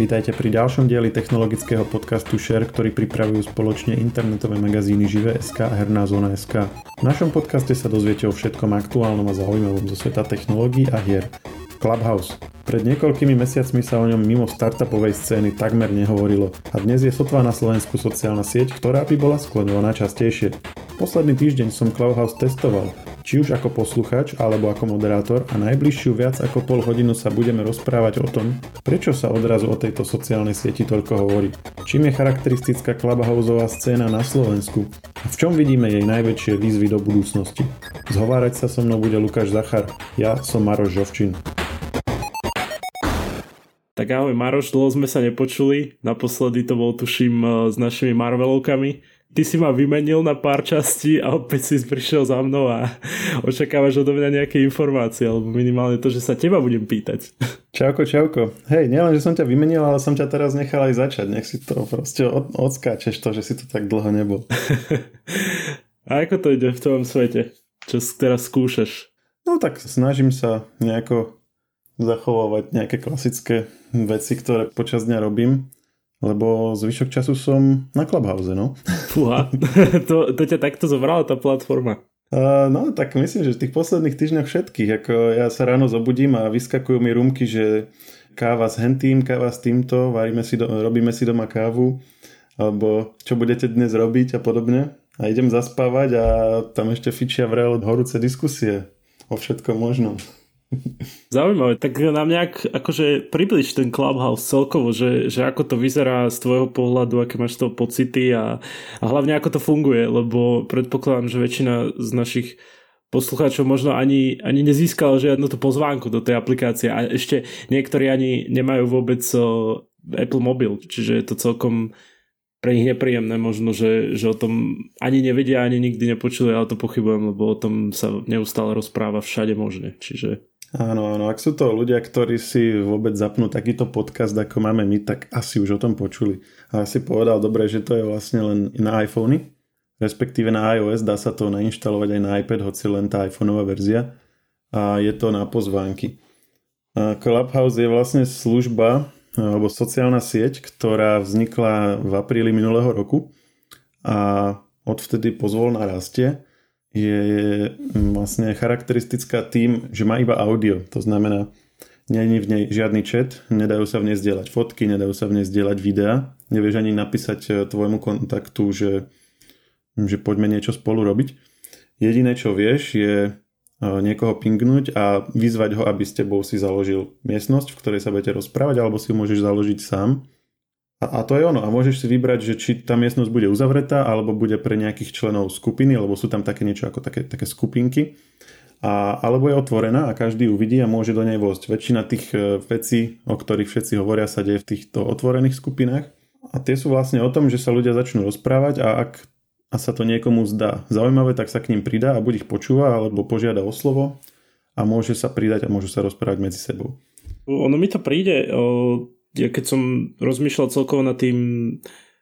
Vítajte pri ďalšom dieli technologického podcastu Share, ktorý pripravujú spoločne internetové magazíny Žive.sk a Herná zóna.sk. V našom podcaste sa dozviete o všetkom aktuálnom a zaujímavom zo sveta technológií a hier. Clubhouse. Pred niekoľkými mesiacmi sa o ňom mimo startupovej scény takmer nehovorilo a dnes je sotva na Slovensku sociálna sieť, ktorá by bola skloňovaná častejšie. Posledný týždeň som Clubhouse testoval či už ako posluchač alebo ako moderátor a najbližšiu viac ako pol hodinu sa budeme rozprávať o tom, prečo sa odrazu o tejto sociálnej sieti toľko hovorí, čím je charakteristická clubhouseová scéna na Slovensku? A v čom vidíme jej najväčšie výzvy do budúcnosti. Zhovárať sa so mnou bude Lukáš Zachar, ja som Maroš Žovčin. Tak ahoj Maroš, dlho sme sa nepočuli, naposledy to bol tuším eh, s našimi Marvelovkami, ty si ma vymenil na pár častí a opäť si prišiel za mnou a očakávaš odo mňa nejaké informácie, alebo minimálne to, že sa teba budem pýtať. Čauko, čauko. Hej, nielen, že som ťa vymenil, ale som ťa teraz nechal aj začať. Nech si to proste od, odskáčeš to, že si to tak dlho nebol. a ako to ide v tvojom svete? Čo teraz skúšaš? No tak snažím sa nejako zachovávať nejaké klasické veci, ktoré počas dňa robím lebo zvyšok času som na Clubhouse, no. Fúha, to, to ťa takto zobrala tá platforma. Uh, no, tak myslím, že v tých posledných týždňoch všetkých, ako ja sa ráno zobudím a vyskakujú mi rumky, že káva s hentým, káva s týmto, varíme si do, robíme si doma kávu, alebo čo budete dnes robiť a podobne. A idem zaspávať a tam ešte fičia vrel horúce diskusie o všetkom možnom. Zaujímavé, tak nám nejak akože približ ten Clubhouse celkovo, že, že ako to vyzerá z tvojho pohľadu, aké máš toho pocity a, a hlavne ako to funguje, lebo predpokladám, že väčšina z našich poslucháčov možno ani, ani nezískala žiadnu tú pozvánku do tej aplikácie a ešte niektorí ani nemajú vôbec Apple mobil, čiže je to celkom pre nich nepríjemné možno, že, že o tom ani nevedia, ani nikdy nepočuli, ale to pochybujem, lebo o tom sa neustále rozpráva všade možne, čiže Áno, áno, ak sú to ľudia, ktorí si vôbec zapnú takýto podcast, ako máme my, tak asi už o tom počuli. A si povedal dobre, že to je vlastne len na iPhony, respektíve na iOS, dá sa to nainštalovať aj na iPad, hoci len tá iPhoneová verzia. A je to na pozvánky. A Clubhouse je vlastne služba, alebo sociálna sieť, ktorá vznikla v apríli minulého roku a odvtedy pozvolná rastie je vlastne charakteristická tým, že má iba audio. To znamená, není v nej žiadny chat, nedajú sa v nej zdieľať fotky, nedajú sa v nej zdieľať videá, nevieš ani napísať eh, tvojmu kontaktu, že, že poďme niečo spolu robiť. Jediné, čo vieš, je eh, niekoho pingnúť a vyzvať ho, aby s tebou si založil miestnosť, v ktorej sa budete rozprávať, alebo si ju môžeš založiť sám a, a to je ono. A môžeš si vybrať, že či tá miestnosť bude uzavretá, alebo bude pre nejakých členov skupiny, lebo sú tam také niečo ako také, také skupinky. A, alebo je otvorená a každý uvidí a môže do nej vôjsť. Väčšina tých e, vecí, o ktorých všetci hovoria, sa deje v týchto otvorených skupinách. A tie sú vlastne o tom, že sa ľudia začnú rozprávať a ak a sa to niekomu zdá zaujímavé, tak sa k ním pridá a buď ich počúva alebo požiada o slovo a môže sa pridať a môžu sa rozprávať medzi sebou. Ono mi to príde ja keď som rozmýšľal celkovo nad tým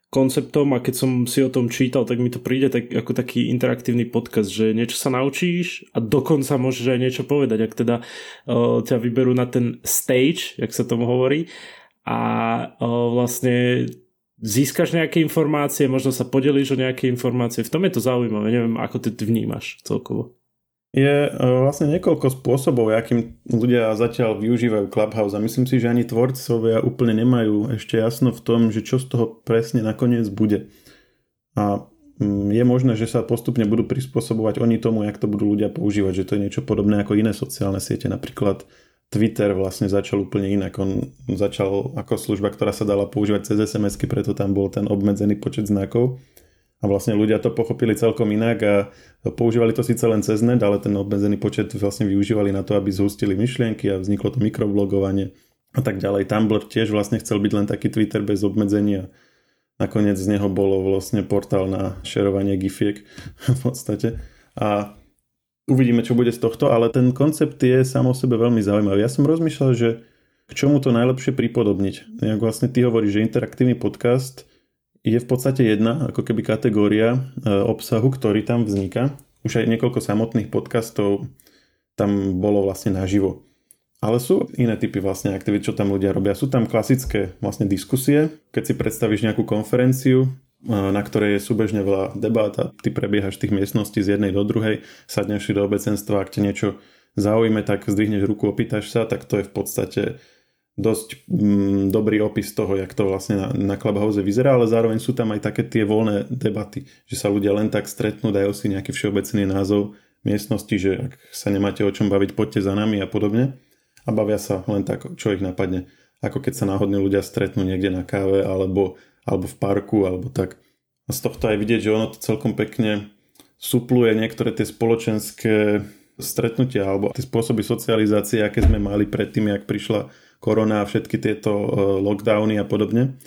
konceptom a keď som si o tom čítal, tak mi to príde tak, ako taký interaktívny podcast, že niečo sa naučíš a dokonca môžeš aj niečo povedať, ak teda uh, ťa vyberú na ten stage, jak sa tomu hovorí a uh, vlastne získaš nejaké informácie, možno sa podelíš o nejaké informácie. V tom je to zaujímavé, neviem, ako ty vnímaš celkovo. Je e, vlastne niekoľko spôsobov, akým ľudia zatiaľ využívajú Clubhouse a myslím si, že ani tvorcovia úplne nemajú ešte jasno v tom, že čo z toho presne nakoniec bude. A mm, je možné, že sa postupne budú prispôsobovať oni tomu, jak to budú ľudia používať, že to je niečo podobné ako iné sociálne siete. Napríklad Twitter vlastne začal úplne inak. On začal ako služba, ktorá sa dala používať cez SMS-ky, preto tam bol ten obmedzený počet znakov a vlastne ľudia to pochopili celkom inak a používali to síce len cez net, ale ten obmedzený počet vlastne využívali na to, aby zhustili myšlienky a vzniklo to mikroblogovanie a tak ďalej. Tumblr tiež vlastne chcel byť len taký Twitter bez obmedzenia. Nakoniec z neho bolo vlastne portál na šerovanie gifiek v podstate. A uvidíme, čo bude z tohto, ale ten koncept je sám o sebe veľmi zaujímavý. Ja som rozmýšľal, že k čomu to najlepšie pripodobniť. Jak vlastne ty hovoríš, že interaktívny podcast je v podstate jedna ako keby kategória e, obsahu, ktorý tam vzniká. Už aj niekoľko samotných podcastov tam bolo vlastne naživo. Ale sú iné typy vlastne aktivít, čo tam ľudia robia. Sú tam klasické vlastne diskusie. Keď si predstavíš nejakú konferenciu, na ktorej je súbežne veľa debát a ty prebiehaš tých miestností z jednej do druhej, sadneš do obecenstva, ak te niečo zaujíme, tak zdvihneš ruku, opýtaš sa, tak to je v podstate dosť mm, dobrý opis toho, jak to vlastne na, na Clubhouse vyzerá, ale zároveň sú tam aj také tie voľné debaty, že sa ľudia len tak stretnú, dajú si nejaký všeobecný názov miestnosti, že ak sa nemáte o čom baviť, poďte za nami a podobne a bavia sa len tak, čo ich napadne. Ako keď sa náhodne ľudia stretnú niekde na káve alebo, alebo v parku alebo tak. A z tohto aj vidieť, že ono to celkom pekne supluje niektoré tie spoločenské stretnutia alebo tie spôsoby socializácie, aké sme mali predtým, jak prišla korona a všetky tieto e, lockdowny a podobne.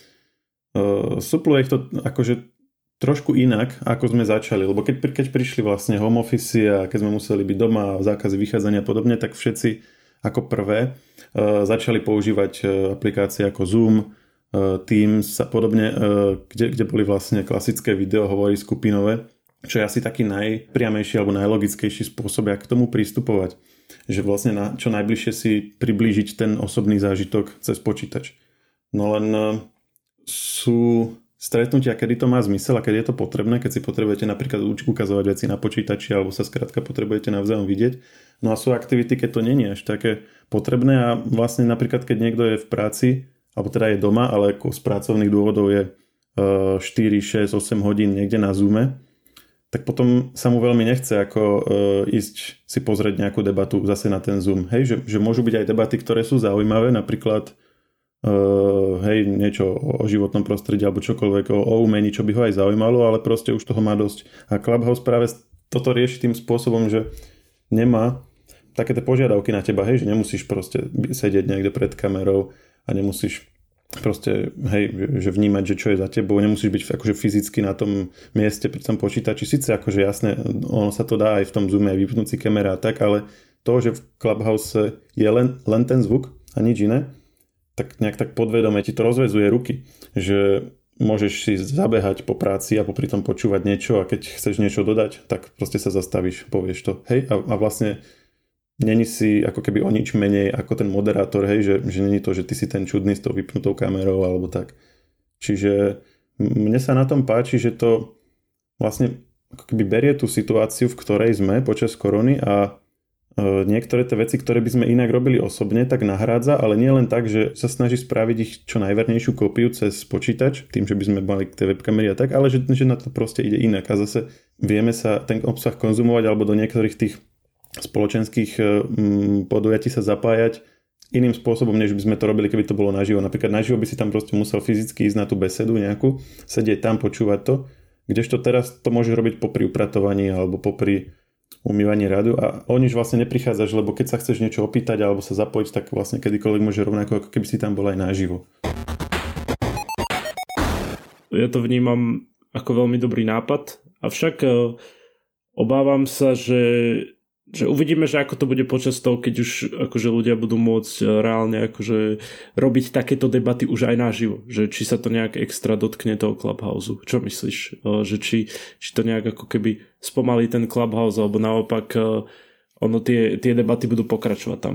E, supluje ich to akože trošku inak, ako sme začali, lebo keď, keď prišli vlastne home office a keď sme museli byť doma a zákazy vychádzania a podobne, tak všetci ako prvé e, začali používať aplikácie ako Zoom, Teams a podobne, kde, kde boli vlastne klasické videohovory skupinové, čo je asi taký najpriamejší alebo najlogickejší spôsob, ako k tomu pristupovať. Že vlastne na, čo najbližšie si priblížiť ten osobný zážitok cez počítač. No len sú stretnutia, kedy to má zmysel a keď je to potrebné, keď si potrebujete napríklad ukazovať veci na počítači alebo sa skrátka potrebujete navzájom vidieť. No a sú aktivity, keď to není až také potrebné a vlastne napríklad keď niekto je v práci, alebo teda je doma, ale ako z pracovných dôvodov je 4, 6, 8 hodín niekde na Zoome, tak potom sa mu veľmi nechce ako uh, ísť si pozrieť nejakú debatu zase na ten Zoom. Hej, že, že môžu byť aj debaty, ktoré sú zaujímavé, napríklad uh, hej, niečo o životnom prostredí alebo čokoľvek o, o umení, čo by ho aj zaujímalo, ale proste už toho má dosť. A Clubhouse práve toto rieši tým spôsobom, že nemá také tie požiadavky na teba, hej, že nemusíš proste sedieť niekde pred kamerou a nemusíš proste, hej, že vnímať, že čo je za tebou, nemusíš byť akože fyzicky na tom mieste pri tom počítači, síce akože jasné, ono sa to dá aj v tom zoome, aj vypnúť si kamera a tak, ale to, že v Clubhouse je len, len ten zvuk a nič iné, tak nejak tak podvedome ti to rozvezuje ruky, že môžeš si zabehať po práci a popri tom počúvať niečo a keď chceš niečo dodať, tak proste sa zastavíš, povieš to. Hej, a, a vlastne není si ako keby o nič menej ako ten moderátor, hej, že, že není to, že ty si ten čudný s tou vypnutou kamerou alebo tak. Čiže mne sa na tom páči, že to vlastne ako keby berie tú situáciu, v ktorej sme počas korony a E, niektoré tie veci, ktoré by sme inak robili osobne, tak nahrádza, ale nie len tak, že sa snaží spraviť ich čo najvernejšiu kópiu cez počítač, tým, že by sme mali tie webkamery a tak, ale že, že na to proste ide inak a zase vieme sa ten obsah konzumovať alebo do niektorých tých spoločenských e, podujatí sa zapájať iným spôsobom, než by sme to robili, keby to bolo naživo. Napríklad naživo by si tam proste musel fyzicky ísť na tú besedu nejakú, sedieť tam, počúvať to, kdežto teraz to môže robiť popri upratovaní alebo popri umývanie radu a o nič vlastne neprichádzaš, lebo keď sa chceš niečo opýtať alebo sa zapojiť, tak vlastne kedykoľvek môže rovnako, ako keby si tam bol aj naživo. Ja to vnímam ako veľmi dobrý nápad, avšak e, obávam sa, že že uvidíme, že ako to bude počas toho, keď už akože ľudia budú môcť e, reálne akože robiť takéto debaty už aj naživo, že či sa to nejak extra dotkne toho Clubhouse. Čo myslíš? E, že či, či to nejak ako keby spomalí ten Clubhouse, alebo naopak e, ono tie, tie debaty budú pokračovať tam.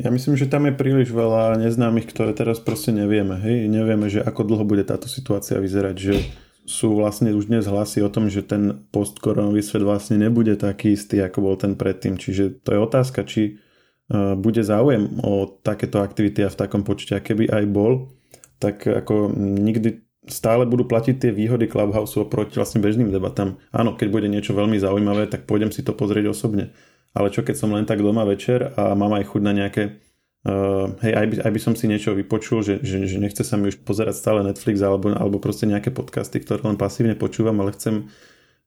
Ja myslím, že tam je príliš veľa neznámych, ktoré teraz proste nevieme. Hej? Nevieme, že ako dlho bude táto situácia vyzerať, že sú vlastne už dnes hlasy o tom, že ten postkoronový svet vlastne nebude taký istý, ako bol ten predtým. Čiže to je otázka, či e, bude záujem o takéto aktivity a v takom počte. A keby aj bol, tak ako nikdy stále budú platiť tie výhody Clubhouse oproti vlastne bežným debatám. Áno, keď bude niečo veľmi zaujímavé, tak pôjdem si to pozrieť osobne. Ale čo keď som len tak doma večer a mám aj chuť na nejaké Uh, hej, aj by, aj by som si niečo vypočul, že, že, že nechce sa mi už pozerať stále Netflix alebo, alebo proste nejaké podcasty, ktoré len pasívne počúvam, ale chcem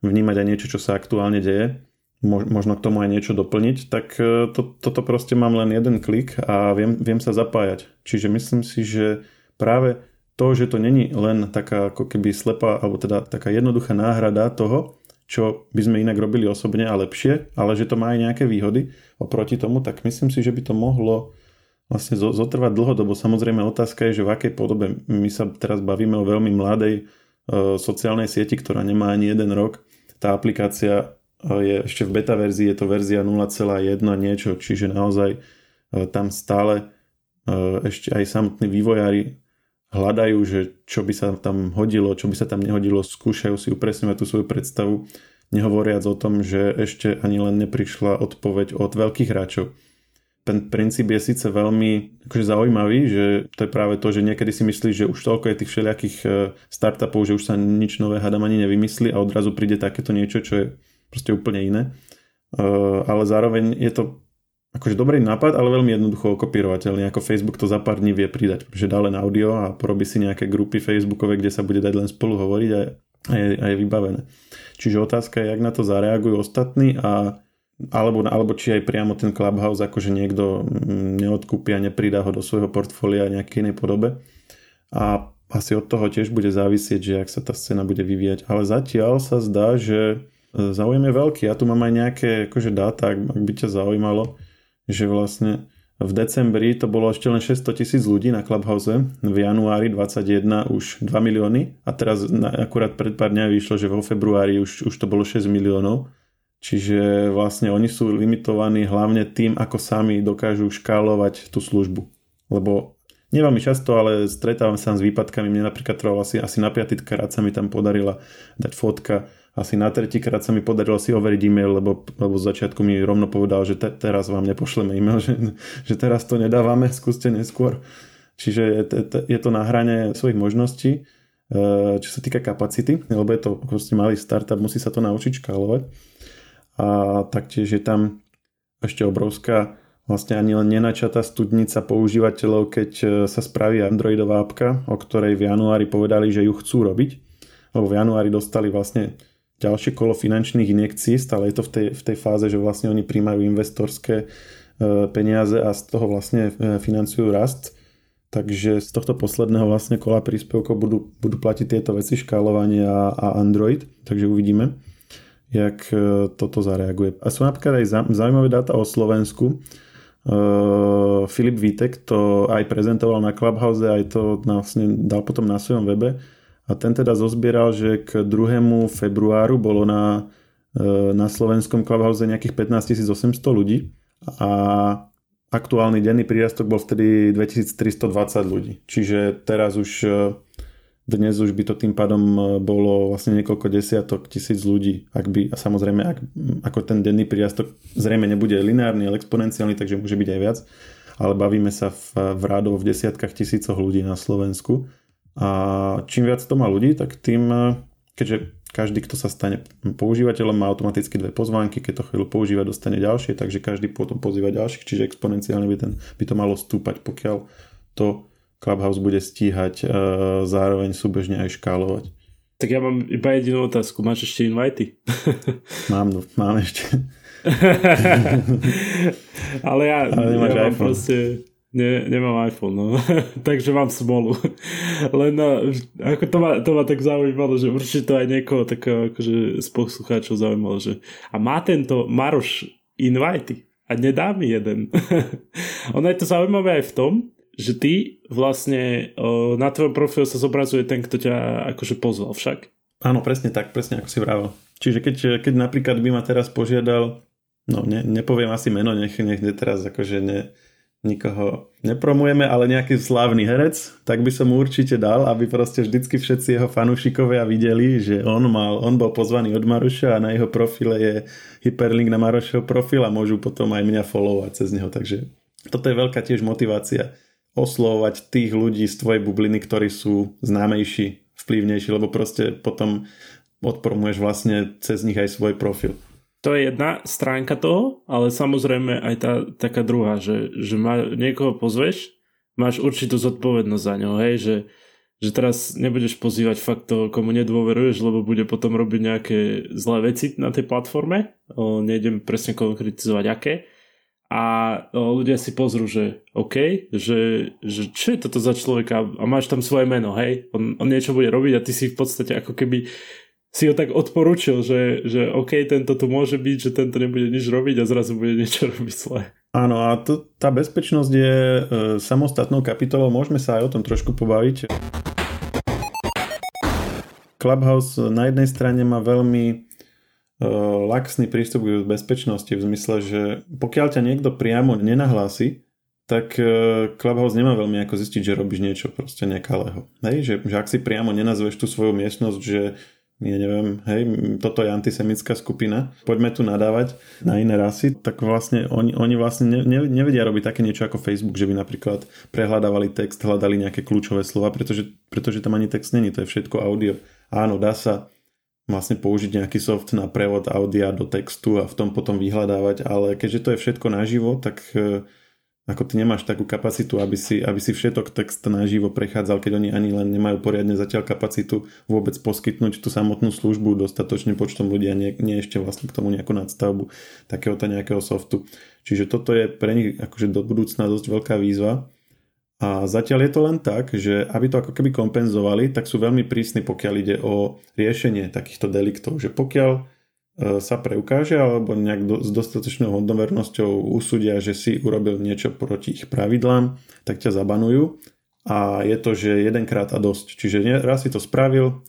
vnímať aj niečo, čo sa aktuálne deje, Mo, možno k tomu aj niečo doplniť, tak uh, to, toto proste mám len jeden klik a viem, viem sa zapájať. Čiže myslím si, že práve to, že to není len taká ako keby slepá, alebo teda taká jednoduchá náhrada toho, čo by sme inak robili osobne a lepšie, ale že to má aj nejaké výhody oproti tomu, tak myslím si, že by to mohlo vlastne zotrvať dlhodobo. Samozrejme otázka je, že v akej podobe. My sa teraz bavíme o veľmi mladej e, sociálnej sieti, ktorá nemá ani jeden rok. Tá aplikácia e, je ešte v beta verzii, je to verzia 0,1 niečo, čiže naozaj tam stále ešte aj samotní vývojári hľadajú, že čo by sa tam hodilo, čo by sa tam nehodilo, skúšajú si upresňovať tú svoju predstavu, nehovoriac o tom, že ešte ani len neprišla odpoveď od veľkých hráčov. Ten princíp je síce veľmi akože zaujímavý, že to je práve to, že niekedy si myslíš, že už toľko je tých všelijakých e, startupov, že už sa nič nové hadam ani nevymyslí a odrazu príde takéto niečo, čo je proste úplne iné. E, ale zároveň je to akože dobrý nápad, ale veľmi jednoducho okopírovateľný. Ako Facebook to za pár dní vie pridať, že dá len audio a porobí si nejaké grupy Facebookové, kde sa bude dať len spolu hovoriť a, je, a je vybavené. Čiže otázka je, jak na to zareagujú ostatní a alebo, alebo či aj priamo ten Clubhouse akože niekto mm, neodkúpi a nepridá ho do svojho portfólia nejakej inej podobe. A asi od toho tiež bude závisieť, že ak sa tá scéna bude vyvíjať. Ale zatiaľ sa zdá, že e, záujem je veľký. Ja tu mám aj nejaké akože dáta, ak by ťa zaujímalo že vlastne v decembri to bolo ešte len 600 tisíc ľudí na Clubhouse, v januári 21 už 2 milióny a teraz akurát pred pár dňa vyšlo, že vo februári už, už to bolo 6 miliónov. Čiže vlastne oni sú limitovaní hlavne tým, ako sami dokážu škálovať tú službu. Lebo neváme často, ale stretávam sa s výpadkami. Mne napríklad trvalo asi, asi na krát sa mi tam podarila dať fotka asi na tretíkrát sa mi podarilo si overiť e-mail, lebo, lebo z začiatku mi rovno povedal, že te, teraz vám nepošleme e-mail, že, že teraz to nedávame, skúste neskôr. Čiže je, je to na hrane svojich možností, e, čo sa týka kapacity, lebo je to proste malý startup, musí sa to naučiť škálovať. A taktiež je tam ešte obrovská vlastne ani len nenačatá studnica používateľov, keď e, sa spraví Androidová apka, o ktorej v januári povedali, že ju chcú robiť. Lebo v januári dostali vlastne ďalšie kolo finančných injekcií, stále je to v tej, v tej fáze, že vlastne oni príjmajú investorské e, peniaze a z toho vlastne e, financujú rast. Takže z tohto posledného vlastne kola príspevkov budú, budú platiť tieto veci, škálovanie a, a Android, takže uvidíme, jak e, toto zareaguje. A sú napríklad aj zaujímavé dáta o Slovensku. Uh, Filip Vítek to aj prezentoval na Clubhouse, aj to vlastne dal potom na svojom webe a ten teda zozbieral, že k 2. februáru bolo na, e, na slovenskom Clubhouse nejakých 15 800 ľudí a aktuálny denný prírastok bol vtedy 2320 ľudí. Čiže teraz už e, dnes už by to tým pádom e, bolo vlastne niekoľko desiatok tisíc ľudí. Ak by, a samozrejme, ak, ako ten denný prírastok zrejme nebude lineárny, ale exponenciálny, takže môže byť aj viac. Ale bavíme sa v, v rádovo v desiatkách tisícoch ľudí na Slovensku. A čím viac to má ľudí, tak tým, e, keďže každý, kto sa stane používateľom, má automaticky dve pozvánky, keď to chvíľu používa, dostane ďalšie, takže každý potom pozýva ďalších, čiže exponenciálne by, ten, by to malo stúpať, pokiaľ to Clubhouse bude stíhať uh, zároveň súbežne aj škálovať. Tak ja mám iba jedinú otázku. Máš ešte invity? mám, no, mám ešte. Ale ja, Ale ja mám proste Ne, nemám iPhone, no. takže mám smolu. Len no, ako to ma, to ma tak zaujímalo, že určite to aj niekoho tak akože z poslucháčov zaujímalo, že a má tento Maroš invite a nedá mi jeden. ono je to zaujímavé aj v tom, že ty vlastne na tvojom profilu sa zobrazuje ten, kto ťa akože pozval však. Áno, presne tak, presne ako si vravel. Čiže keď, keď napríklad by ma teraz požiadal, no ne, nepoviem asi meno, nech, nech teraz akože ne, nikoho nepromujeme, ale nejaký slávny herec, tak by som mu určite dal, aby proste vždycky všetci jeho fanúšikovia videli, že on, mal, on bol pozvaný od Maruša a na jeho profile je hyperlink na Marošov profil a môžu potom aj mňa followovať cez neho. Takže toto je veľká tiež motivácia oslovovať tých ľudí z tvojej bubliny, ktorí sú známejší, vplyvnejší, lebo proste potom odpromuješ vlastne cez nich aj svoj profil. To je jedna stránka toho, ale samozrejme aj tá taká druhá, že, že má, niekoho pozveš, máš určitú zodpovednosť za ňo, hej, že, že teraz nebudeš pozývať fakt toho, komu nedôveruješ, lebo bude potom robiť nejaké zlé veci na tej platforme, o, nejdem presne konkretizovať aké, a o, ľudia si pozrú, že OK, že, že čo je toto za človeka a máš tam svoje meno, hej, on, on niečo bude robiť a ty si v podstate ako keby si ho tak odporučil, že, že OK, tento tu môže byť, že tento nebude nič robiť a zrazu bude niečo robiť zle. Áno, a to, tá bezpečnosť je e, samostatnou kapitolou, môžeme sa aj o tom trošku pobaviť. Clubhouse na jednej strane má veľmi e, laxný prístup k bezpečnosti v zmysle, že pokiaľ ťa niekto priamo nenahlási, tak e, Clubhouse nemá veľmi ako zistiť, že robíš niečo proste nekalého. Hej, že, že ak si priamo nenazveš tú svoju miestnosť, že ja neviem, hej, toto je antisemická skupina, poďme tu nadávať na iné rasy, tak vlastne oni, oni vlastne ne, ne, nevedia robiť také niečo ako Facebook, že by napríklad prehľadávali text, hľadali nejaké kľúčové slova, pretože, pretože tam ani text není, to je všetko audio. Áno, dá sa vlastne použiť nejaký soft na prevod audia do textu a v tom potom vyhľadávať, ale keďže to je všetko naživo, tak e, ako ty nemáš takú kapacitu, aby si, aby si všetok text naživo prechádzal, keď oni ani len nemajú poriadne zatiaľ kapacitu vôbec poskytnúť tú samotnú službu dostatočným počtom ľudí a nie, nie ešte vlastne k tomu nejakú nadstavbu takéhoto nejakého softu. Čiže toto je pre nich akože do budúcna dosť veľká výzva. A zatiaľ je to len tak, že aby to ako keby kompenzovali, tak sú veľmi prísni, pokiaľ ide o riešenie takýchto deliktov. Že pokiaľ E, sa preukáže alebo nejak do, s dostatočnou hodnovernosťou usúdia, že si urobil niečo proti ich pravidlám, tak ťa zabanujú a je to, že jedenkrát a dosť. Čiže raz si to spravil,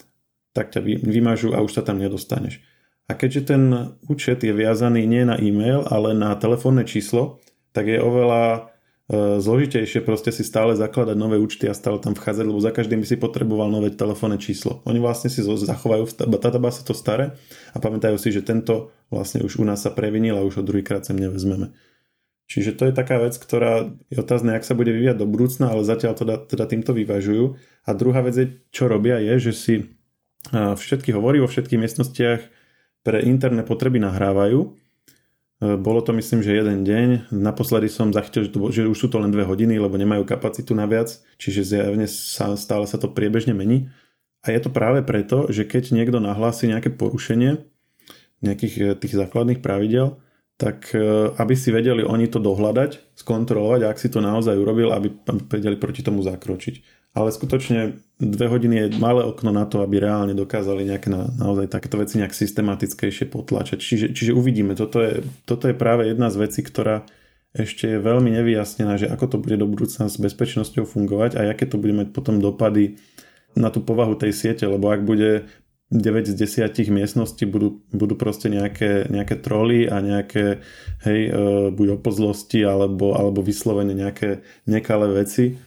tak ťa vymažu a už sa tam nedostaneš. A keďže ten účet je viazaný nie na e-mail, ale na telefónne číslo, tak je oveľa zložitejšie proste si stále zakladať nové účty a stále tam vchádzať, lebo za každým by si potreboval nové telefónne číslo. Oni vlastne si zachovajú v databáze to staré a pamätajú si, že tento vlastne už u nás sa previnil a už ho druhýkrát sem nevezmeme. Čiže to je taká vec, ktorá je otázna, jak sa bude vyvíjať do budúcna, ale zatiaľ to teda týmto vyvažujú. A druhá vec, je, čo robia, je, že si všetky hovorí vo všetkých miestnostiach pre interné potreby nahrávajú E, bolo to myslím, že jeden deň. Naposledy som zachytil, že, to, že už sú to len dve hodiny, lebo nemajú kapacitu na viac, čiže zjavne sa, stále sa to priebežne mení. A je to práve preto, že keď niekto nahlási nejaké porušenie nejakých e, tých základných pravidel, tak e, aby si vedeli oni to dohľadať, skontrolovať ak si to naozaj urobil, aby vedeli proti tomu zakročiť ale skutočne dve hodiny je malé okno na to, aby reálne dokázali nejaké na, naozaj takéto veci nejak systematickejšie potlačať. Čiže, čiže uvidíme. Toto je, toto je práve jedna z vecí, ktorá ešte je veľmi nevyjasnená, že ako to bude do budúcna s bezpečnosťou fungovať a aké to bude mať potom dopady na tú povahu tej siete, lebo ak bude 9 z 10 miestností budú, budú proste nejaké, nejaké troly a nejaké, hej, e, buď opozlosti alebo, alebo vyslovene nejaké nekalé veci,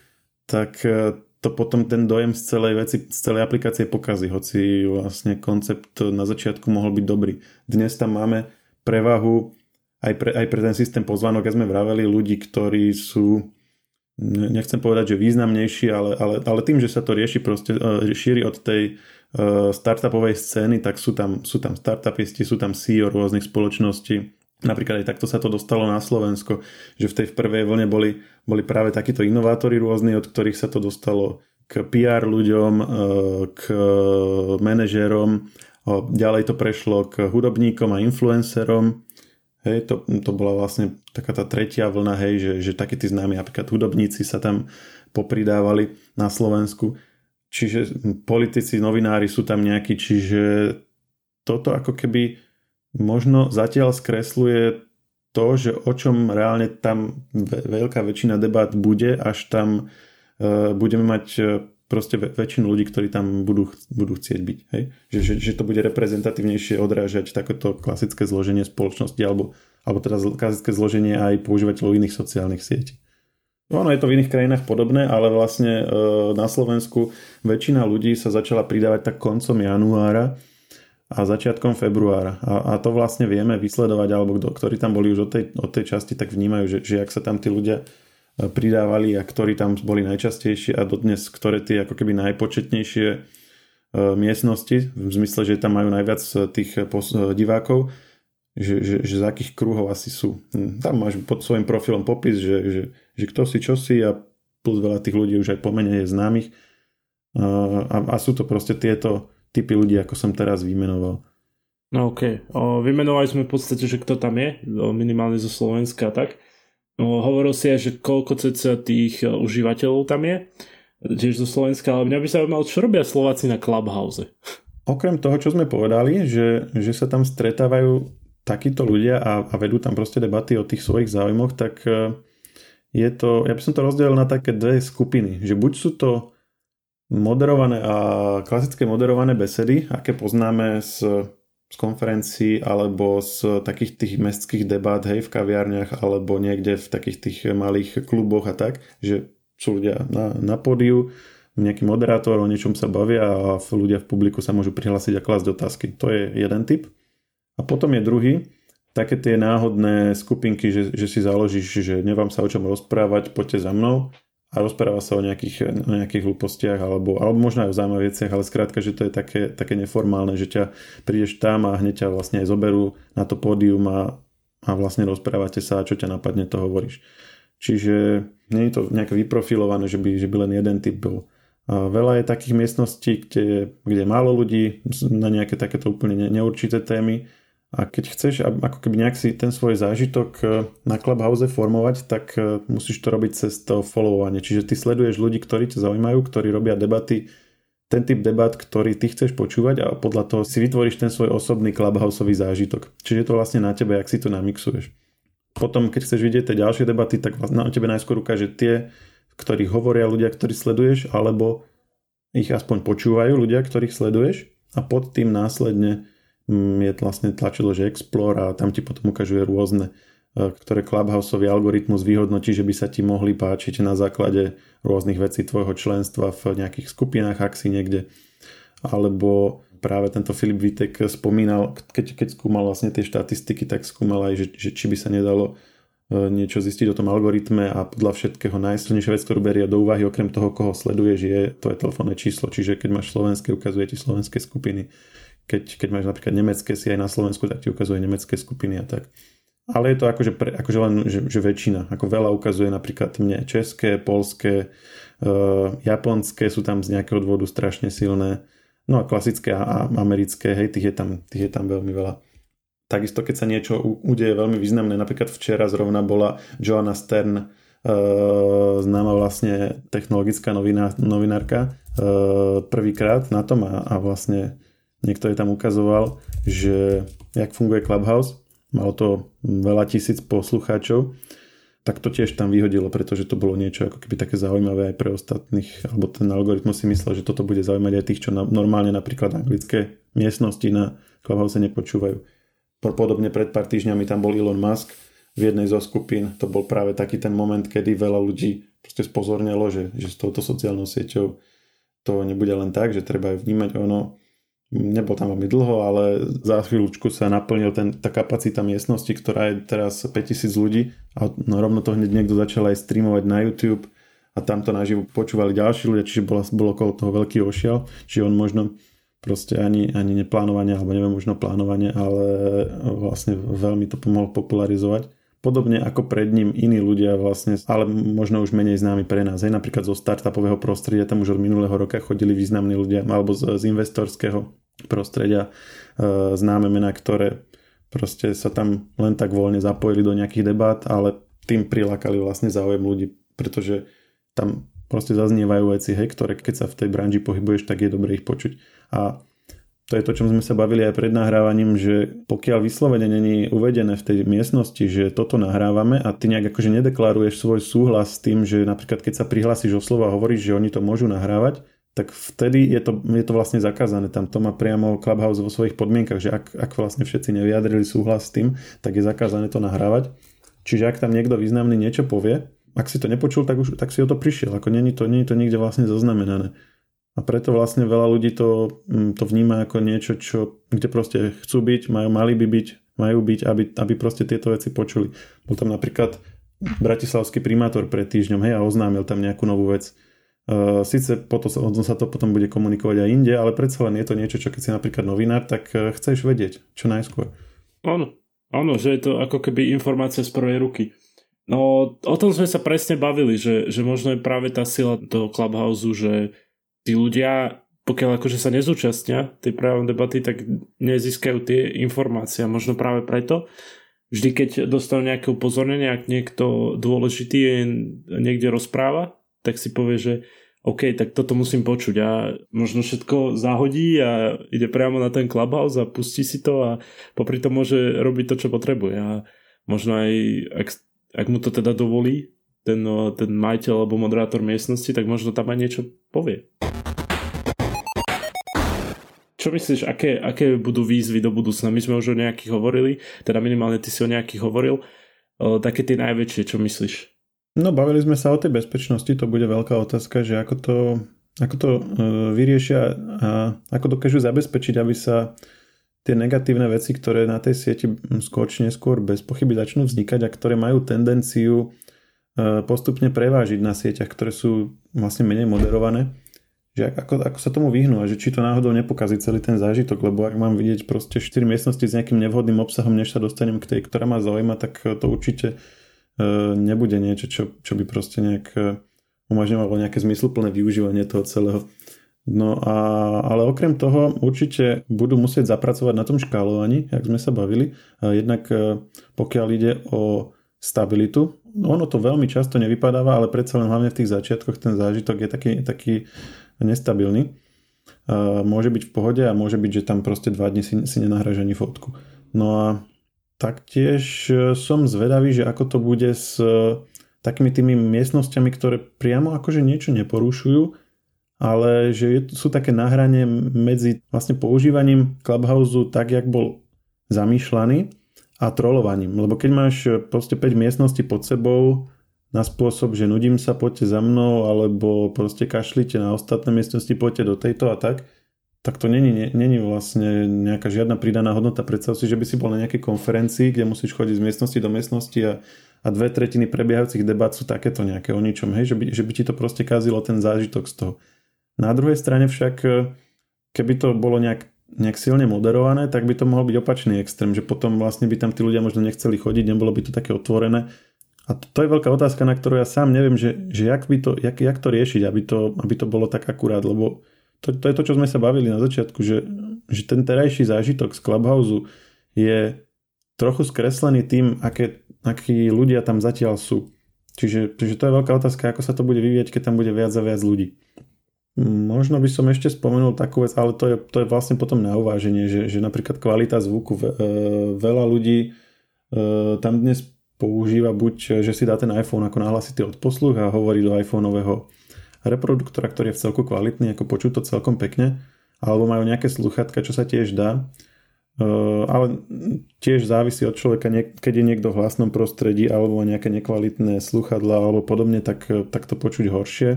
tak e, to potom ten dojem z celej veci, z celej aplikácie pokazí, hoci vlastne koncept na začiatku mohol byť dobrý. Dnes tam máme prevahu aj pre, aj pre ten systém pozvánok, ja sme vraveli ľudí, ktorí sú nechcem povedať, že významnejší, ale, ale, ale tým, že sa to rieši proste, e, šíri od tej e, startupovej scény, tak sú tam, sú tam startupisti, sú tam CEO rôznych spoločností, Napríklad aj takto sa to dostalo na Slovensko, že v tej prvej vlne boli, boli práve takíto inovátori rôzni, od ktorých sa to dostalo k PR ľuďom, e, k manažérom, ďalej to prešlo k hudobníkom a influencerom. Hej, to, to bola vlastne taká tá tretia vlna, hej, že, že takí tí známi napríklad hudobníci sa tam popridávali na Slovensku. Čiže politici, novinári sú tam nejakí, čiže toto ako keby možno zatiaľ skresluje to, že o čom reálne tam veľká väčšina debát bude, až tam uh, budeme mať uh, proste väčšinu ľudí, ktorí tam budú, budú chcieť byť. Hej? Že, že, že to bude reprezentatívnejšie odrážať takéto klasické zloženie spoločnosti alebo, alebo teda klasické zloženie aj používateľov iných sociálnych sietí. Ono je to v iných krajinách podobné, ale vlastne e, na Slovensku väčšina ľudí sa začala pridávať tak koncom januára, a začiatkom februára. A, a to vlastne vieme vysledovať, alebo kto, ktorí tam boli už od tej, od tej časti, tak vnímajú, že, že ak sa tam tí ľudia e, pridávali a ktorí tam boli najčastejšie a dodnes, ktoré tie ako keby najpočetnejšie e, miestnosti, v zmysle, že tam majú najviac e, tých divákov, že, že, že z akých kruhov asi sú. Hm, tam máš pod svojim profilom popis, že, že, že kto si, čo si a plus veľa tých ľudí už aj pomene je známych. A, a sú to proste tieto typy ľudí, ako som teraz vymenoval. No ok. O, vymenovali sme v podstate, že kto tam je, minimálne zo Slovenska tak. O, hovoril si aj, že koľko cca tých užívateľov tam je, tiež zo Slovenska, ale mňa by sa mal, čo robia Slováci na Clubhouse? Okrem toho, čo sme povedali, že, že sa tam stretávajú takíto ľudia a, a vedú tam proste debaty o tých svojich záujmoch, tak e, je to, ja by som to rozdelil na také dve skupiny, že buď sú to moderované a klasické moderované besedy, aké poznáme z z konferencií alebo z takých tých mestských debát, hej, v kaviarniach alebo niekde v takých tých malých kluboch a tak, že sú ľudia na, na pódiu, nejaký moderátor, o niečom sa bavia a ľudia v publiku sa môžu prihlásiť a klásť otázky. To je jeden typ. A potom je druhý, také tie náhodné skupinky, že, že si založíš, že nevám sa o čom rozprávať, poďte za mnou a rozpráva sa o nejakých, o nejakých hlúpostiach alebo, alebo možno aj o zaujímavých veciach, ale skrátka, že to je také, také neformálne, že ťa prídeš tam a hneď ťa vlastne aj zoberú na to pódium a, a vlastne rozprávate sa a čo ťa napadne, to hovoríš. Čiže nie je to nejaké vyprofilované, že by, že by len jeden typ bol. A veľa je takých miestností, kde, kde je málo ľudí na nejaké takéto úplne neurčité témy a keď chceš ako keby nejak si ten svoj zážitok e, na Clubhouse formovať, tak e, musíš to robiť cez to followovanie. Čiže ty sleduješ ľudí, ktorí ťa zaujímajú, ktorí robia debaty, ten typ debat, ktorý ty chceš počúvať a podľa toho si vytvoríš ten svoj osobný Clubhouseový zážitok. Čiže je to vlastne na tebe, ak si to namixuješ. Potom, keď chceš vidieť tie ďalšie debaty, tak na tebe najskôr ukáže tie, ktorých hovoria ľudia, ktorých sleduješ, alebo ich aspoň počúvajú ľudia, ktorých sleduješ a pod tým následne je vlastne tlačilo, že Explore a tam ti potom ukazuje rôzne, e, ktoré Clubhouseový algoritmus vyhodnotí, že by sa ti mohli páčiť na základe rôznych vecí tvojho členstva v nejakých skupinách, ak si niekde. Alebo práve tento Filip Vitek spomínal, keď, keď skúmal vlastne tie štatistiky, tak skúmal aj, že, že či by sa nedalo e, niečo zistiť o tom algoritme a podľa všetkého najsilnejšia vec, ktorú berie do úvahy, okrem toho, koho sleduješ, je to je telefónne číslo. Čiže keď máš slovenské, ukazuje ti slovenské skupiny keď, keď máš napríklad nemecké si aj na Slovensku, tak ti ukazuje nemecké skupiny a tak. Ale je to akože, pre, akože len že, že väčšina. Ako veľa ukazuje napríklad mne české, polské, uh, japonské sú tam z nejakého dôvodu strašne silné. No a klasické a, a americké, hej, tých je, tam, tých je tam veľmi veľa. Takisto, keď sa niečo udeje veľmi významné, napríklad včera zrovna bola Joanna Stern, uh, známa vlastne technologická novina, novinárka, uh, prvýkrát na tom a, a vlastne Niekto je tam ukazoval, že jak funguje Clubhouse, malo to veľa tisíc poslucháčov, tak to tiež tam vyhodilo, pretože to bolo niečo ako keby také zaujímavé aj pre ostatných, alebo ten algoritmus si myslel, že toto bude zaujímať aj tých, čo na, normálne napríklad anglické miestnosti na Clubhouse nepočúvajú. Podobne pred pár týždňami tam bol Elon Musk v jednej zo skupín, to bol práve taký ten moment, kedy veľa ľudí proste spozornilo, že, že s touto sociálnou sieťou to nebude len tak, že treba aj vnímať ono, nebol tam veľmi dlho, ale za chvíľučku sa naplnil ten, tá kapacita miestnosti, ktorá je teraz 5000 ľudí a no, rovno to hneď niekto začal aj streamovať na YouTube a tamto naživo počúvali ďalší ľudia, čiže bolo, bolo okolo toho veľký ošial, čiže on možno proste ani, ani neplánovanie, alebo neviem, možno plánovanie, ale vlastne veľmi to pomohol popularizovať. Podobne ako pred ním iní ľudia vlastne, ale možno už menej známi pre nás. Hej, napríklad zo startupového prostredia, tam už od minulého roka chodili významní ľudia, alebo z, z investorského prostredia e, známe mená, ktoré proste sa tam len tak voľne zapojili do nejakých debát, ale tým prilákali vlastne záujem ľudí, pretože tam proste zaznievajú veci, hej, ktoré keď sa v tej branži pohybuješ, tak je dobre ich počuť. A to je to, čom sme sa bavili aj pred nahrávaním, že pokiaľ vyslovene není uvedené v tej miestnosti, že toto nahrávame a ty nejak akože nedeklaruješ svoj súhlas s tým, že napríklad keď sa prihlásiš o slovo a hovoríš, že oni to môžu nahrávať, tak vtedy je to, je to vlastne zakázané. Tam to má priamo Clubhouse vo svojich podmienkach, že ak, ak vlastne všetci nevyjadrili súhlas s tým, tak je zakázané to nahrávať. Čiže ak tam niekto významný niečo povie, ak si to nepočul, tak, už, tak si o to prišiel. Ako není to, není to nikde vlastne zaznamenané. A preto vlastne veľa ľudí to, mm, to vníma ako niečo, čo, kde proste chcú byť, majú, mali by byť, majú byť, aby, aby proste tieto veci počuli. Bol tam napríklad bratislavský primátor pred týždňom hej, a oznámil tam nejakú novú vec. Uh, Sice potom sa to potom bude komunikovať aj inde, ale predsa len je to niečo, čo keď si napríklad novinár, tak uh, chceš vedieť čo najskôr. Áno, áno, že je to ako keby informácia z prvej ruky. No o tom sme sa presne bavili, že, že možno je práve tá sila toho Clubhouse, že tí ľudia, pokiaľ akože sa nezúčastnia tej právnej debaty, tak nezískajú tie informácie. A možno práve preto, vždy keď dostanú nejaké upozornenie, ak niekto dôležitý je niekde rozpráva, tak si povie, že OK, tak toto musím počuť a možno všetko zahodí a ide priamo na ten clubhouse a pustí si to a popri tom môže robiť to, čo potrebuje a možno aj, ak, ak mu to teda dovolí ten, ten majiteľ alebo moderátor miestnosti, tak možno tam aj niečo povie. Čo myslíš, aké, aké budú výzvy do budúcna? My sme už o nejakých hovorili, teda minimálne ty si o nejakých hovoril. O, také tie najväčšie, čo myslíš? No bavili sme sa o tej bezpečnosti, to bude veľká otázka, že ako to, ako to e, vyriešia a ako dokážu zabezpečiť, aby sa tie negatívne veci, ktoré na tej sieti skôr či neskôr bez pochyby začnú vznikať a ktoré majú tendenciu e, postupne prevážiť na sieťach, ktoré sú vlastne menej moderované, že ako, ako sa tomu vyhnú a že či to náhodou nepokazí celý ten zážitok, lebo ak mám vidieť proste 4 miestnosti s nejakým nevhodným obsahom, než sa dostanem k tej, ktorá ma zaujíma, tak to určite E, nebude niečo, čo, čo by proste nejak e, umožňovalo nejaké zmysluplné využívanie toho celého. No a, ale okrem toho určite budú musieť zapracovať na tom škálovaní, jak sme sa bavili. Jednak e, pokiaľ ide o stabilitu, ono to veľmi často nevypadáva, ale predsa len hlavne v tých začiatkoch ten zážitok je taký, taký nestabilný. Môže byť v pohode a môže byť, že tam proste dva dni si, si nenahráš ani fotku. No a Taktiež e, som zvedavý, že ako to bude s e, takými tými miestnosťami, ktoré priamo akože niečo neporušujú, ale že sú také nahranie medzi vlastne používaním Clubhouse tak, jak bol zamýšľaný a trolovaním. Lebo keď máš e, proste 5 miestností pod sebou na spôsob, že nudím sa, poďte za mnou, alebo proste kašlite na ostatné miestnosti, poďte do tejto a tak, tak to není, není vlastne nejaká žiadna pridaná hodnota. Predstav si, že by si bol na nejakej konferencii, kde musíš chodiť z miestnosti do miestnosti a, a dve tretiny prebiehajúcich debat sú takéto nejaké o ničom, hej, že by, že by ti to proste kazilo ten zážitok z toho. Na druhej strane však, keby to bolo nejak, nejak silne moderované, tak by to mohol byť opačný extrém, že potom vlastne by tam tí ľudia možno nechceli chodiť, nebolo by to také otvorené. A to, je veľká otázka, na ktorú ja sám neviem, že, že jak, by to, jak, jak to riešiť, aby to, aby to bolo tak akurát, lebo to, to je to, čo sme sa bavili na začiatku, že, že ten terajší zážitok z Clubhouse je trochu skreslený tým, aké, akí ľudia tam zatiaľ sú. Čiže, čiže to je veľká otázka, ako sa to bude vyvieť, keď tam bude viac a viac ľudí. Možno by som ešte spomenul takú vec, ale to je, to je vlastne potom na uváženie, že, že napríklad kvalita zvuku. E, veľa ľudí e, tam dnes používa buď, že si dá ten iPhone ako nahlasitý odposluch a hovorí do iPhoneového reproduktora, ktorý je v celku kvalitný, ako počuť to celkom pekne, alebo majú nejaké sluchatka, čo sa tiež dá. Ale tiež závisí od človeka, keď je niekto v hlasnom prostredí alebo nejaké nekvalitné sluchadla alebo podobne, tak, tak to počuť horšie.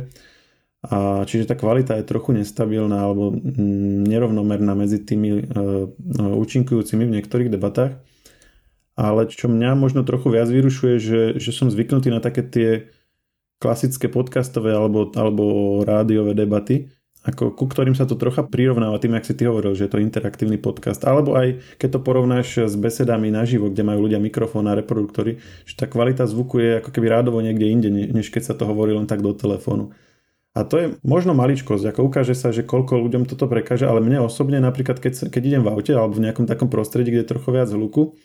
A čiže tá kvalita je trochu nestabilná alebo mm, nerovnomerná medzi tými uh, účinkujúcimi v niektorých debatách. Ale čo mňa možno trochu viac vyrušuje, že, že som zvyknutý na také tie klasické podcastové alebo, alebo rádiové debaty, ako, ku ktorým sa to trocha prirovnáva tým, ak si ty hovoril, že je to interaktívny podcast. Alebo aj keď to porovnáš s besedami naživo, kde majú ľudia mikrofón a reproduktory, že tá kvalita zvuku je ako keby rádovo niekde inde, než keď sa to hovorí len tak do telefónu. A to je možno maličkosť, ako ukáže sa, že koľko ľuďom toto prekáže, ale mne osobne napríklad, keď, keď idem v aute alebo v nejakom takom prostredí, kde je trochu viac hluku,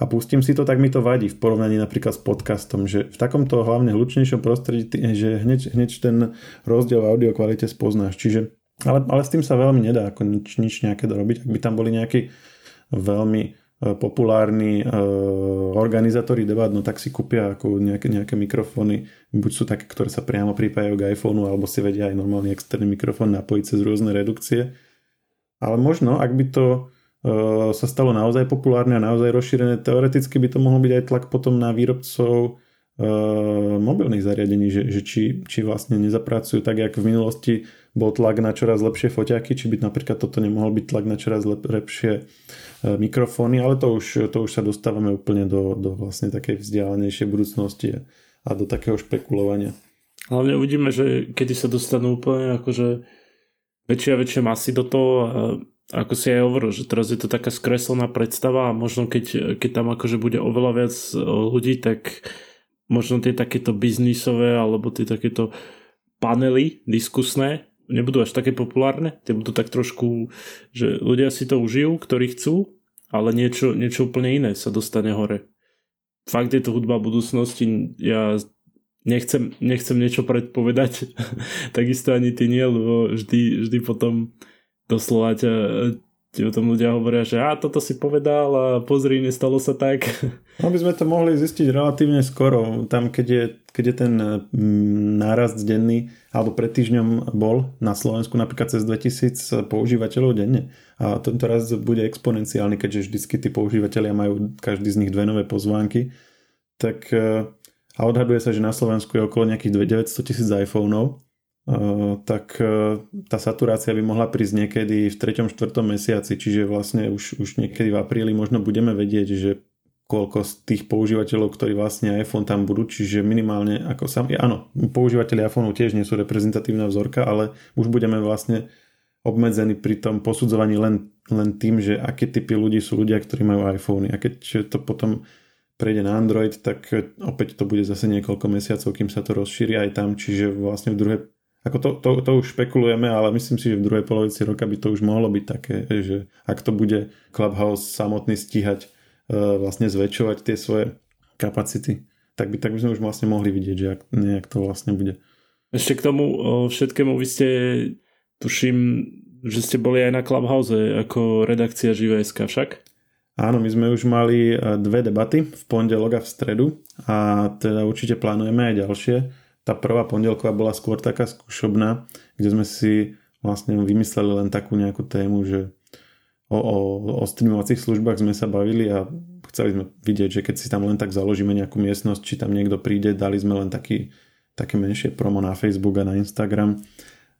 a pustím si to, tak mi to vadí v porovnaní napríklad s podcastom, že v takomto hlavne hlučnejšom prostredí, že hneď, hneď ten rozdiel v audio kvalite spoznáš. Čiže, ale, ale s tým sa veľmi nedá ako nič, nič nejaké dorobiť. Ak by tam boli nejakí veľmi e, populárni uh, organizátori debat, no tak si kúpia ako nejaké, nejaké mikrofóny, buď sú také, ktoré sa priamo pripájajú k iPhoneu, alebo si vedia aj normálny externý mikrofón napojiť cez rôzne redukcie. Ale možno, ak by to sa stalo naozaj populárne a naozaj rozšírené. Teoreticky by to mohol byť aj tlak potom na výrobcov uh, mobilných zariadení, že, že či, či vlastne nezapracujú tak, jak v minulosti bol tlak na čoraz lepšie foťaky, či by napríklad toto nemohol byť tlak na čoraz lep, lepšie uh, mikrofóny, ale to už, to už sa dostávame úplne do, do vlastne takej vzdialenejšej budúcnosti a do takého špekulovania. Hlavne uvidíme, že kedy sa dostanú úplne akože väčšie a väčšie masy do toho ako si aj hovoril, že teraz je to taká skreslená predstava a možno keď, keď tam akože bude oveľa viac e, ľudí, tak možno tie takéto biznisové alebo tie takéto panely diskusné nebudú až také populárne, tie budú tak trošku, že ľudia si to užijú, ktorí chcú, ale niečo, niečo úplne iné sa dostane hore. Fakt je to hudba budúcnosti, ja nechcem, nechcem niečo predpovedať, takisto ani ty nie, lebo vždy, vždy potom doslova ťa, ti o tom ľudia hovoria, že a toto si povedal a pozri, nestalo sa tak. No by sme to mohli zistiť relatívne skoro. Tam, keď je, keď je ten mm, nárast denný, alebo pred týždňom bol na Slovensku napríklad cez 2000 používateľov denne. A tento raz bude exponenciálny, keďže vždycky tí používateľia majú každý z nich dve nové pozvánky. Tak e, a odhaduje sa, že na Slovensku je okolo nejakých 900 tisíc iPhoneov tak tá saturácia by mohla prísť niekedy v 3. 4. mesiaci, čiže vlastne už, už niekedy v apríli možno budeme vedieť, že koľko z tých používateľov, ktorí vlastne iPhone tam budú, čiže minimálne ako sam, áno, používateľi iPhoneu tiež nie sú reprezentatívna vzorka, ale už budeme vlastne obmedzení pri tom posudzovaní len, len tým, že aké typy ľudí sú ľudia, ktorí majú iPhony a keď to potom prejde na Android, tak opäť to bude zase niekoľko mesiacov, kým sa to rozšíri aj tam, čiže vlastne v druhej ako to, to, to už špekulujeme, ale myslím si, že v druhej polovici roka by to už mohlo byť také, že ak to bude Clubhouse samotný stíhať uh, vlastne zväčšovať tie svoje kapacity, tak by, tak by sme už vlastne mohli vidieť, že ak, nejak to vlastne bude. Ešte k tomu všetkému, vy ste, tuším, že ste boli aj na Clubhouse ako redakcia Živé.sk však? Áno, my sme už mali e, dve debaty v pondelok a v stredu a teda určite plánujeme aj ďalšie tá prvá pondelková bola skôr taká skúšobná, kde sme si vlastne vymysleli len takú nejakú tému, že o, o, o streamovacích službách sme sa bavili a chceli sme vidieť, že keď si tam len tak založíme nejakú miestnosť, či tam niekto príde, dali sme len taký, také menšie promo na Facebook a na Instagram.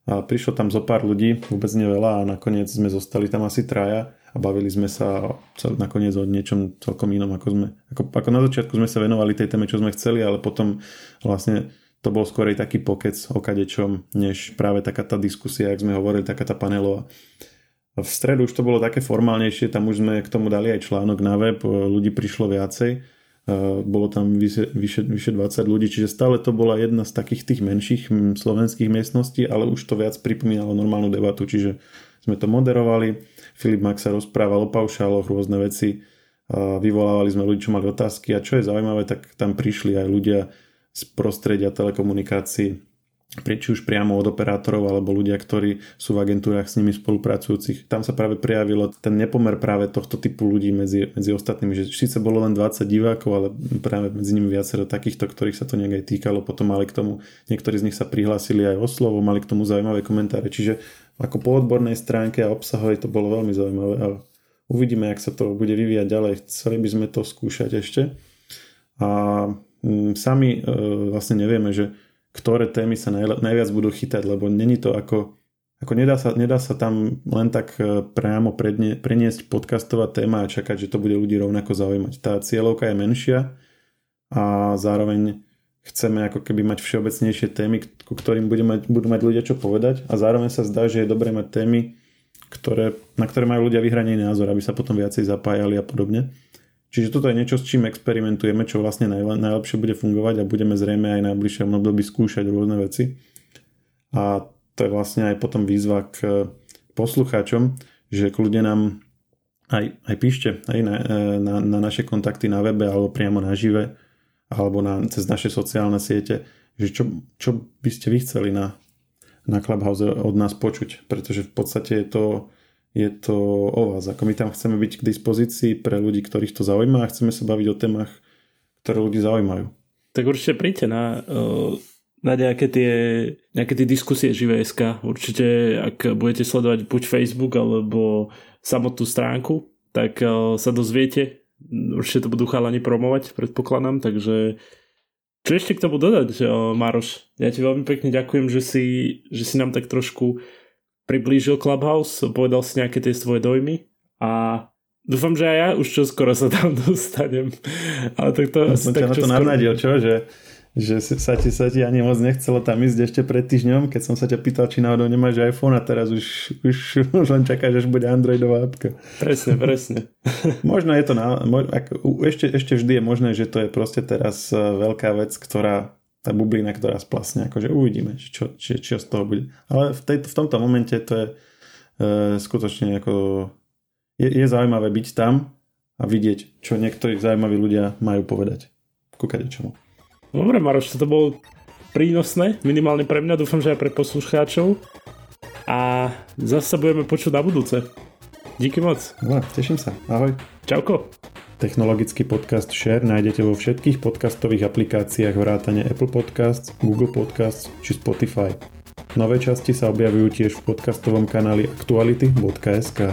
A prišlo tam zo pár ľudí, vôbec neveľa a nakoniec sme zostali tam asi traja a bavili sme sa nakoniec o niečom celkom inom, ako sme, ako, ako na začiatku sme sa venovali tej téme, čo sme chceli, ale potom vlastne to bol skôr taký pokec o kadečom, než práve taká tá diskusia, jak sme hovorili, taká tá panelová. V stredu už to bolo také formálnejšie, tam už sme k tomu dali aj článok na web, ľudí prišlo viacej, bolo tam vyše, vyše, vyše 20 ľudí, čiže stále to bola jedna z takých tých menších slovenských miestností, ale už to viac pripomínalo normálnu debatu, čiže sme to moderovali, Filip Mak sa rozprával o paušáloch, rôzne veci, vyvolávali sme ľudí, čo mali otázky a čo je zaujímavé, tak tam prišli aj ľudia, z prostredia telekomunikácií, či už priamo od operátorov alebo ľudia, ktorí sú v agentúrach s nimi spolupracujúcich. Tam sa práve prejavilo ten nepomer práve tohto typu ľudí medzi, medzi ostatnými, že síce bolo len 20 divákov, ale práve medzi nimi viacero takýchto, ktorých sa to nejak aj týkalo. Potom mali k tomu, niektorí z nich sa prihlásili aj o slovo, mali k tomu zaujímavé komentáre. Čiže ako po odbornej stránke a obsahovej to bolo veľmi zaujímavé a uvidíme, ak sa to bude vyvíjať ďalej. Chceli by sme to skúšať ešte. A sami e, vlastne nevieme, že ktoré témy sa najviac budú chytať, lebo není to ako, ako nedá, sa, nedá sa tam len tak e, priamo predne, preniesť podcastová téma a čakať, že to bude ľudí rovnako zaujímať. Tá cieľovka je menšia a zároveň chceme ako keby mať všeobecnejšie témy, ku ktorým budú mať, budú mať ľudia čo povedať a zároveň sa zdá, že je dobré mať témy, ktoré, na ktoré majú ľudia vyhranený názor, aby sa potom viacej zapájali a podobne. Čiže toto je niečo, s čím experimentujeme, čo vlastne najlepšie bude fungovať a budeme zrejme aj najbližšie období skúšať rôzne veci. A to je vlastne aj potom výzva k poslucháčom, že kľudne nám aj, aj píšte aj na, na, na naše kontakty na webe alebo priamo na žive alebo na, cez naše sociálne siete, že čo, čo by ste vy chceli na, na Clubhouse od nás počuť, pretože v podstate je to je to o vás. Ako my tam chceme byť k dispozícii pre ľudí, ktorých to zaujíma a chceme sa baviť o témach, ktoré ľudí zaujímajú. Tak určite príďte na, na nejaké tie, nejaké tie diskusie živé.sk. Určite, ak budete sledovať buď Facebook alebo samotnú stránku, tak sa dozviete. Určite to budú chalani promovať, predpokladám, takže čo ešte k tomu dodať, Maroš? Ja ti veľmi pekne ďakujem, že si, že si nám tak trošku priblížil Clubhouse, povedal si nejaké tie svoje dojmy a dúfam, že aj ja už čo skoro sa tam dostanem. Ale tak to... Ja som ťa na to skoro... navnadil, čo? Že, že sa ti, sa ti ani moc nechcelo tam ísť ešte pred týždňom, keď som sa ťa pýtal, či náhodou nemáš iPhone a teraz už, už, už len čakáš, až bude Androidová apka. Presne, presne. Možno je to, na, ako, ešte, ešte vždy je možné, že to je proste teraz eh, veľká vec, ktorá tá bublina, ktorá splasne, akože uvidíme, čo, či, čo z toho bude. Ale v, tejto, v tomto momente to je e, skutočne ako je, je zaujímavé byť tam a vidieť, čo niektorí zaujímaví ľudia majú povedať. Kúkať čomu. Dobre, Maroš, to bolo prínosné, minimálne pre mňa, dúfam, že aj pre poslucháčov. A zase budeme počuť na budúce. Díky moc. No, teším sa. Ahoj. Čauko. Technologický podcast Share nájdete vo všetkých podcastových aplikáciách vrátane Apple Podcasts, Google Podcasts či Spotify. Nové časti sa objavujú tiež v podcastovom kanáli aktuality.sk.